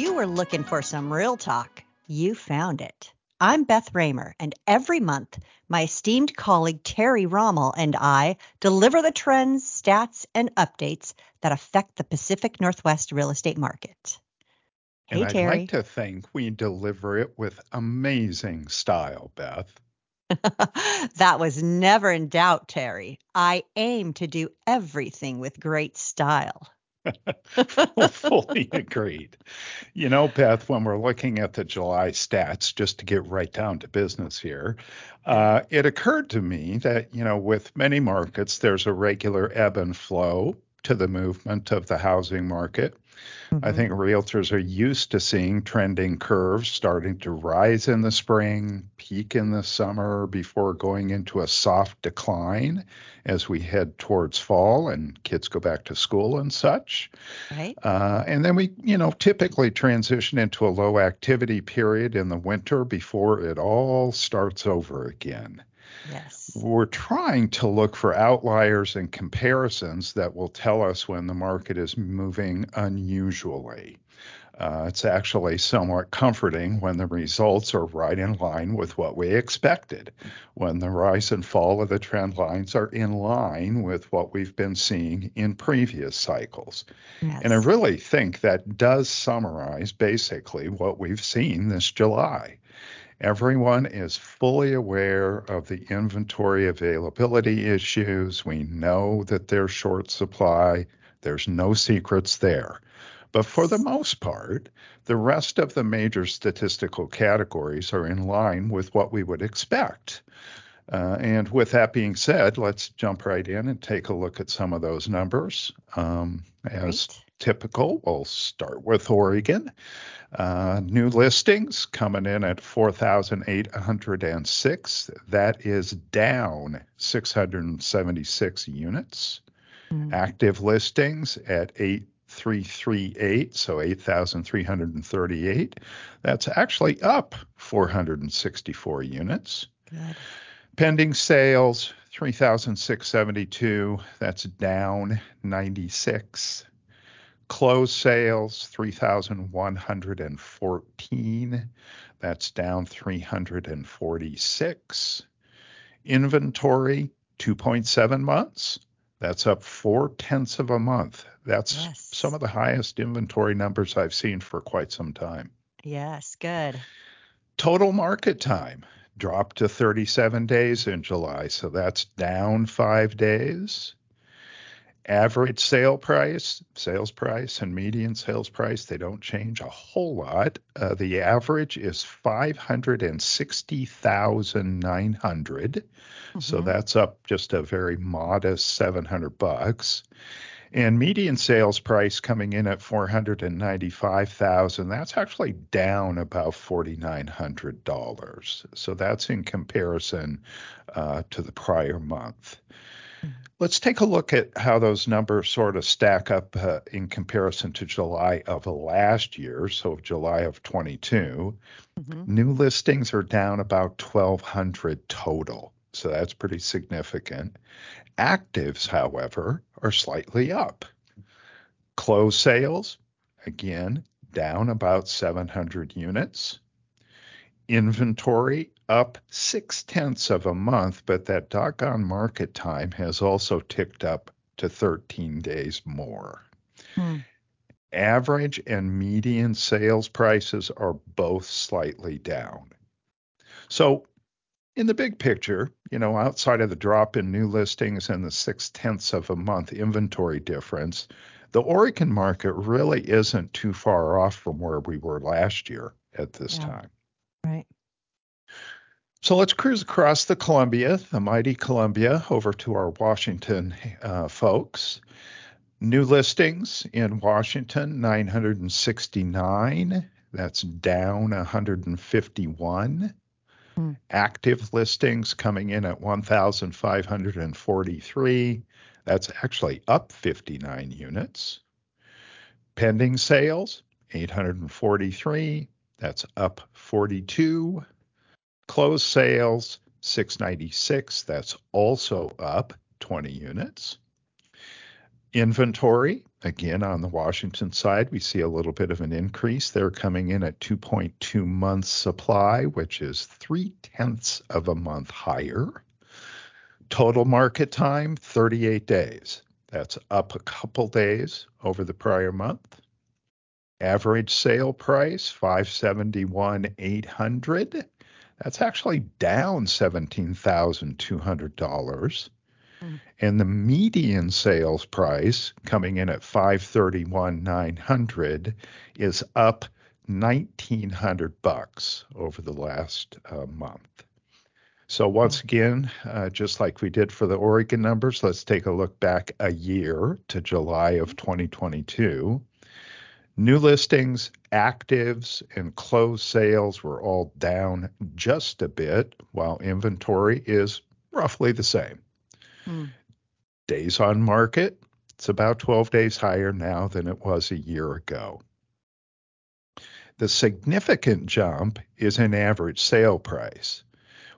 you were looking for some real talk, you found it. I'm Beth Raymer, and every month, my esteemed colleague Terry Rommel and I deliver the trends, stats, and updates that affect the Pacific Northwest real estate market. Hey, hey, I'd Terry. like to think we deliver it with amazing style, Beth. that was never in doubt, Terry. I aim to do everything with great style. Fully agreed. You know, Beth, when we're looking at the July stats, just to get right down to business here, uh, it occurred to me that, you know, with many markets, there's a regular ebb and flow to the movement of the housing market. Mm-hmm. I think realtors are used to seeing trending curves starting to rise in the spring, peak in the summer before going into a soft decline as we head towards fall and kids go back to school and such. Right. Uh, and then we, you know, typically transition into a low activity period in the winter before it all starts over again. Yes. We're trying to look for outliers and comparisons that will tell us when the market is moving unusually. Uh, it's actually somewhat comforting when the results are right in line with what we expected, when the rise and fall of the trend lines are in line with what we've been seeing in previous cycles. Yes. And I really think that does summarize basically what we've seen this July. Everyone is fully aware of the inventory availability issues. We know that there's short supply. There's no secrets there. But for the most part, the rest of the major statistical categories are in line with what we would expect. Uh, and with that being said, let's jump right in and take a look at some of those numbers. Um, as. Typical, we'll start with Oregon. Uh, new listings coming in at 4,806. That is down 676 units. Mm. Active listings at 8,338, so 8,338. That's actually up 464 units. Good. Pending sales 3,672. That's down 96 closed sales 3114 that's down 346 inventory 2.7 months. That's up four tenths of a month. That's Yes. some of the highest inventory numbers i've seen for quite some time. Yes, good. total market time dropped to 37 days in july so that's down five days average sale price, sales price, and median sales price, they don't change a whole lot. Uh, the average is 560,900. Mm-hmm. So that's up just a very modest 700 bucks. And median sales price coming in at 495,000. That's actually down about $4,900. So that's in comparison uh, to the prior month. Let's take a look at how those numbers sort of stack up uh, in comparison to July of last year, so July of 22. Mm-hmm. New listings are down about 1,200 total, so that's pretty significant. Actives, however, are slightly up. Closed sales, again, down about 700 units. Inventory up six tenths of a month, but that doggone market time has also ticked up to 13 days more. Hmm. Average and median sales prices are both slightly down. So, in the big picture, you know, outside of the drop in new listings and the six tenths of a month inventory difference, the Oregon market really isn't too far off from where we were last year at this Yeah. time. Right. So let's cruise across the Columbia, the mighty Columbia, over to our Washington uh, folks. New listings in Washington, 969. That's down 151. Hmm. Active listings coming in at 1,543. That's actually up 59 units. Pending sales, 843. That's up 42. Closed sales 696, that's also up 20 units. Inventory Again, on the Washington side, we see a little bit of an increase. They're coming in at 2.2 months supply, which is three tenths of a month higher. Total market time, 38 days. That's up a couple days over the prior month. Average sale price, 571 800 That's actually down $17,200. Mm. And the median sales price coming in at 531 900 is up 1900 bucks over the last uh, month. So once again, uh, just like we did for the Oregon numbers, let's take a look back a year to July of 2022. New listings, actives, and closed sales were all down just a bit, while inventory is roughly the same. Mm. Days on market, it's about 12 days higher now than it was a year ago. The significant jump is in average sale price.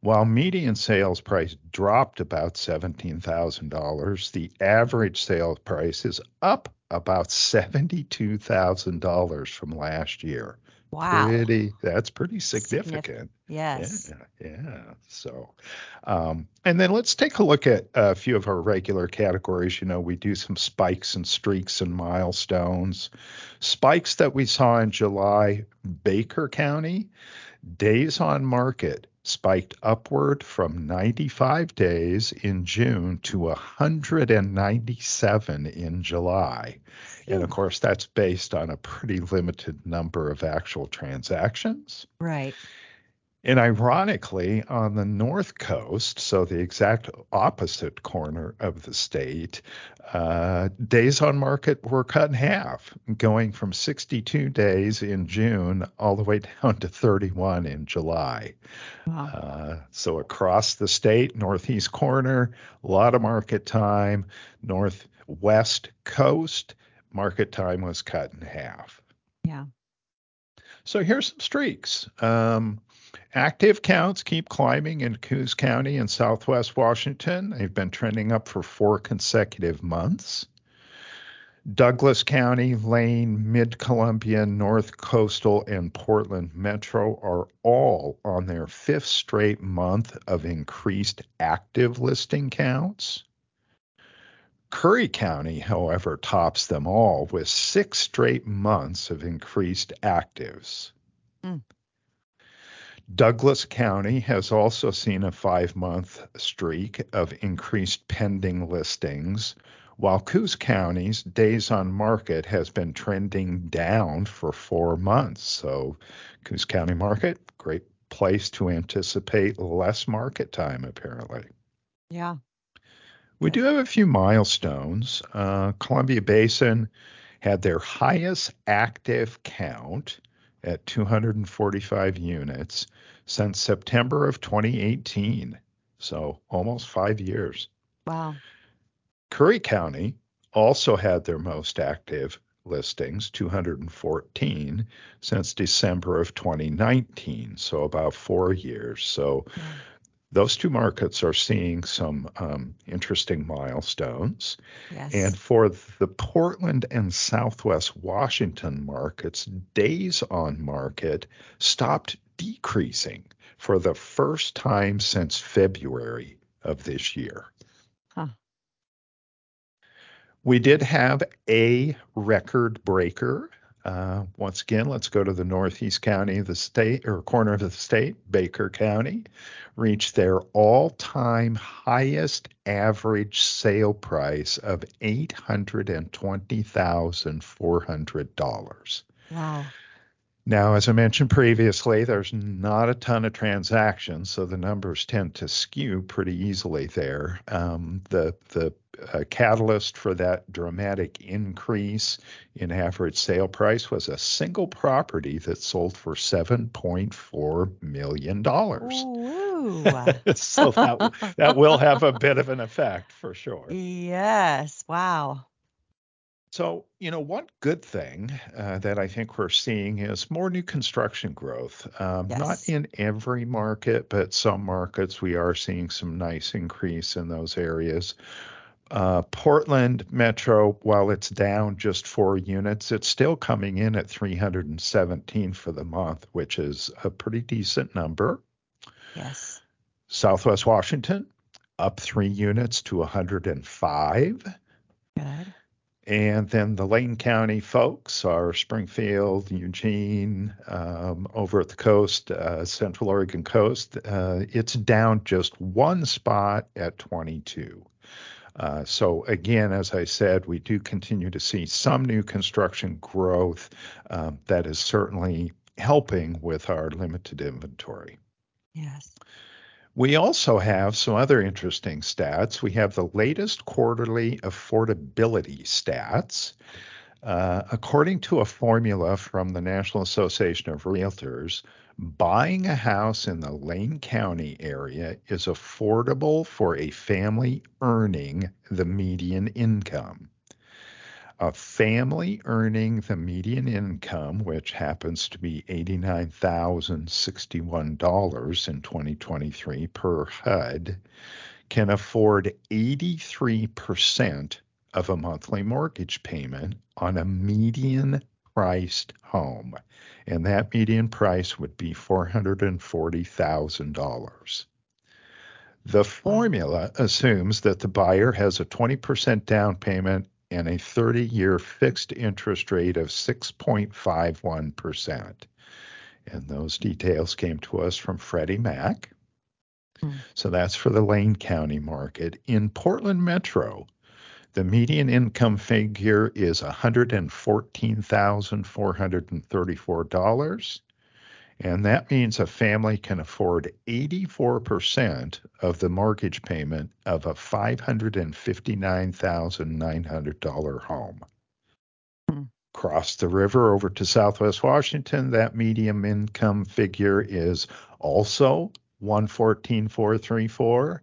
While median sales price dropped about $17,000, the average sales price is up about $72,000 from last year. Wow. Pretty, that's pretty significant. yes. Yeah. Yeah. So, um, and then let's take a look at a few of our regular categories. You know, we do some spikes and streaks and milestones. Spikes that we saw in July, Baker County, days on market spiked upward from 95 days in June to 197 in July. And of course, that's based on a pretty limited number of actual transactions. Right. And ironically, on the North Coast, so the exact opposite corner of the state, uh, days on market were cut in half, going from 62 days in June all the way down to 31 in July. Wow. Uh, so across the state, Northeast corner, a lot of market time. Northwest coast, market time was cut in half. Yeah. So here's some streaks. Um, Active counts keep climbing in Coos County in Southwest Washington. They've been trending up for four consecutive months. Douglas County, Lane, Mid Columbia, North Coastal, and Portland Metro are all on their fifth straight month of increased active listing counts. Curry County, however, tops them all with six straight months of increased actives. Mm. Douglas County has also seen a five month streak of increased pending listings, while Coos County's days on market has been trending down for four months. So, Coos County market, great place to anticipate less market time, apparently. Yeah. We do have a few milestones. Uh, Columbia Basin had their highest active count at 245 units since September of 2018. So almost five years. Wow. Curry County also had their most active listings, 214, since December of 2019. So about four years. So hmm. Those two markets are seeing some um, interesting milestones. Yes. And for the Portland and Southwest Washington markets, days on market stopped decreasing for the first time since February of this year. Huh. We did have a record breaker uh, once again, let's go to the northeast county of the state or corner of the state, Baker County, reached their all time highest average sale price of $820,400. Wow. Now, as I mentioned previously, there's not a ton of transactions, so the numbers tend to skew pretty easily there. Um, the the uh, catalyst for that dramatic increase in average sale price was a single property that sold for $7.4 million. so that, that will have a bit of an effect for sure. Yes. Wow. So, you know, one good thing uh, that I think we're seeing is more new construction growth. Um, yes. Not in every market, but some markets we are seeing some nice increase in those areas. Uh, Portland Metro, while it's down just four units, it's still coming in at 317 for the month, which is a pretty decent number. Yes. Southwest Washington, up three units to 105. Good. And then the Lane County folks are Springfield, Eugene, um, over at the coast, uh, Central Oregon coast. Uh, it's down just one spot at 22. Uh, so again, as I said, we do continue to see some new construction growth um, that is certainly helping with our limited inventory. Yes. We also have some other interesting stats. We have the latest quarterly affordability stats. Uh, according to a formula from the National Association of Realtors, buying a house in the Lane County area is affordable for a family earning the median income. A family earning the median income, which happens to be $89,061 in 2023 per HUD, can afford 83% of a monthly mortgage payment on a median priced home. And that median price would be $440,000. The formula assumes that the buyer has a 20% down payment and a 30 year fixed interest rate of 6.51%. And those details came to us from Freddie Mac. Hmm. So that's for the Lane County market. In Portland Metro, the median income figure is $114,434. And that means a family can afford 84% of the mortgage payment of a $559,900 home. Hmm. Cross the river over to Southwest Washington, that medium income figure is also 114,434.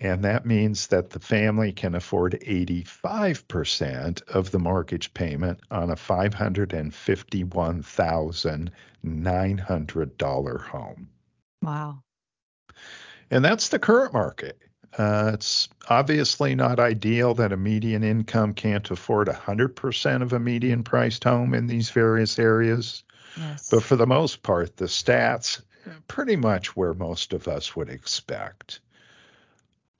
And that means that the family can afford 85% of the mortgage payment on a $551,900 home. Wow. And that's the current market. Uh, it's obviously not ideal that a median income can't afford 100% of a median priced home in these various areas. Yes. But for the most part, the stats pretty much where most of us would expect.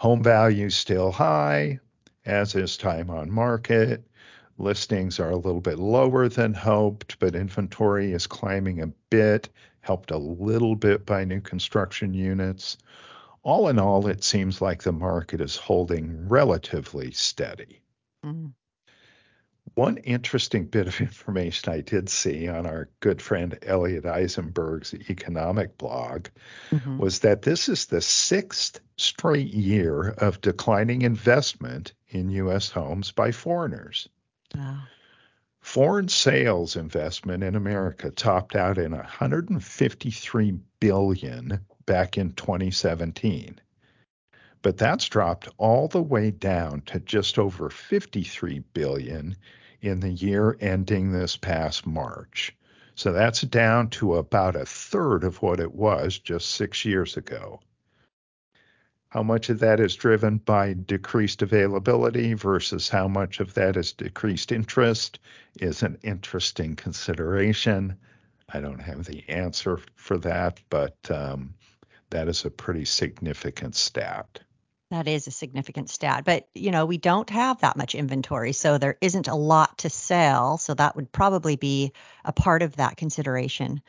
Home value still high, as is time on market. Listings are a little bit lower than hoped, but inventory is climbing a bit, helped a little bit by new construction units. All in all, it seems like the market is holding relatively steady. Mm. One interesting bit of information I did see on our good friend Elliot Eisenberg's economic blog mm-hmm. was that this is the sixth straight year of declining investment in U.S. homes by foreigners. Wow. Foreign sales investment in America topped out in 153 billion back in 2017 but that's dropped all the way down to just over 53 billion in the year ending this past March. So that's down to about a third of what it was just six years ago. How much of that is driven by decreased availability versus how much of that is decreased interest is an interesting consideration. I don't have the answer for that, but um, that is a pretty significant stat. That is a significant stat. But, you know, we don't have that much inventory, so there isn't a lot to sell. So that would probably be a part of that consideration.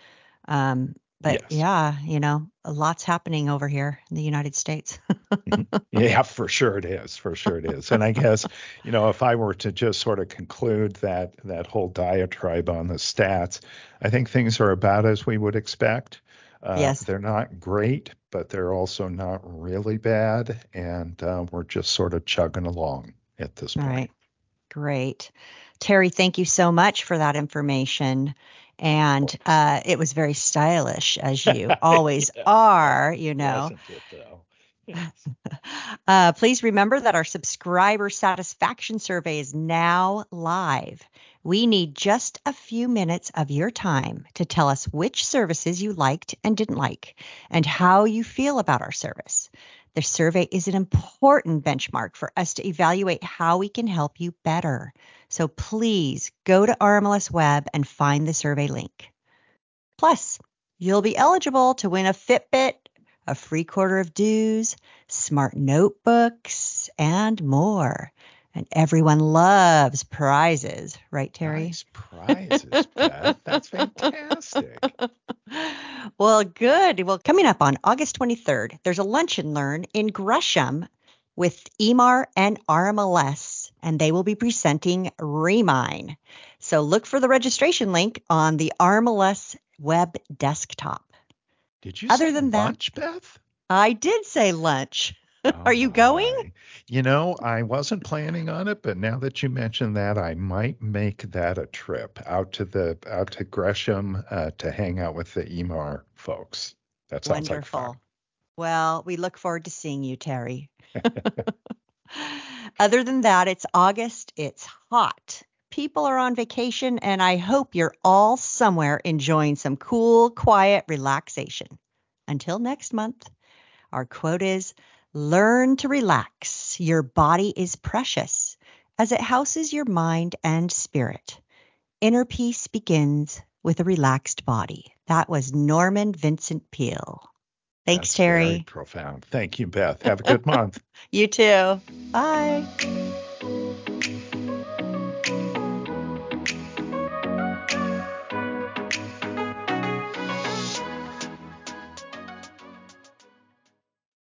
Um, but yes. yeah, you know, a lot's happening over here in the United States. Mm-hmm. yeah, for sure it is. For sure it is. And I guess, you know, if I were to just sort of conclude that that whole diatribe on the stats, I think things are about as we would expect. Uh, yes. They're not great, but they're also not really bad. And uh, we're just sort of chugging along at this point. All right. Great. Terry, thank you so much for that information. And uh, it was very stylish, as you always yeah. are, you know. uh, please remember that our subscriber satisfaction survey is now live. We need just a few minutes of your time to tell us which services you liked and didn't like and how you feel about our service. The survey is an important benchmark for us to evaluate how we can help you better. So please go to RMLS Web and find the survey link. Plus, you'll be eligible to win a Fitbit, a free quarter of dues, smart notebooks, and more. And everyone loves prizes, right, Terry? Nice prizes, Beth. That's fantastic. well, good. Well, coming up on August 23rd, there's a lunch and learn in Gresham with EMAR and RMLS, and they will be presenting Remine. So look for the registration link on the RMLS web desktop. Did you Other than lunch, that, Beth? I did say lunch. Oh Are you going? my. You know, I wasn't planning on it, but now that you mentioned that, I might make that a trip out to the out to Gresham uh, to hang out with the EMAR folks. That sounds Wonderful. like. Well, we look forward to seeing you, Terry. Other than that, it's August. It's hot. People are on vacation, and I hope you're all somewhere enjoying some cool, quiet relaxation. Until next month, our quote is Learn to relax. Your body is precious as it houses your mind and spirit. Inner peace begins with a relaxed body. That was Norman Vincent Peale. Thanks, That's Terry. Very profound. Thank you, Beth. Have a good month. You too. Bye.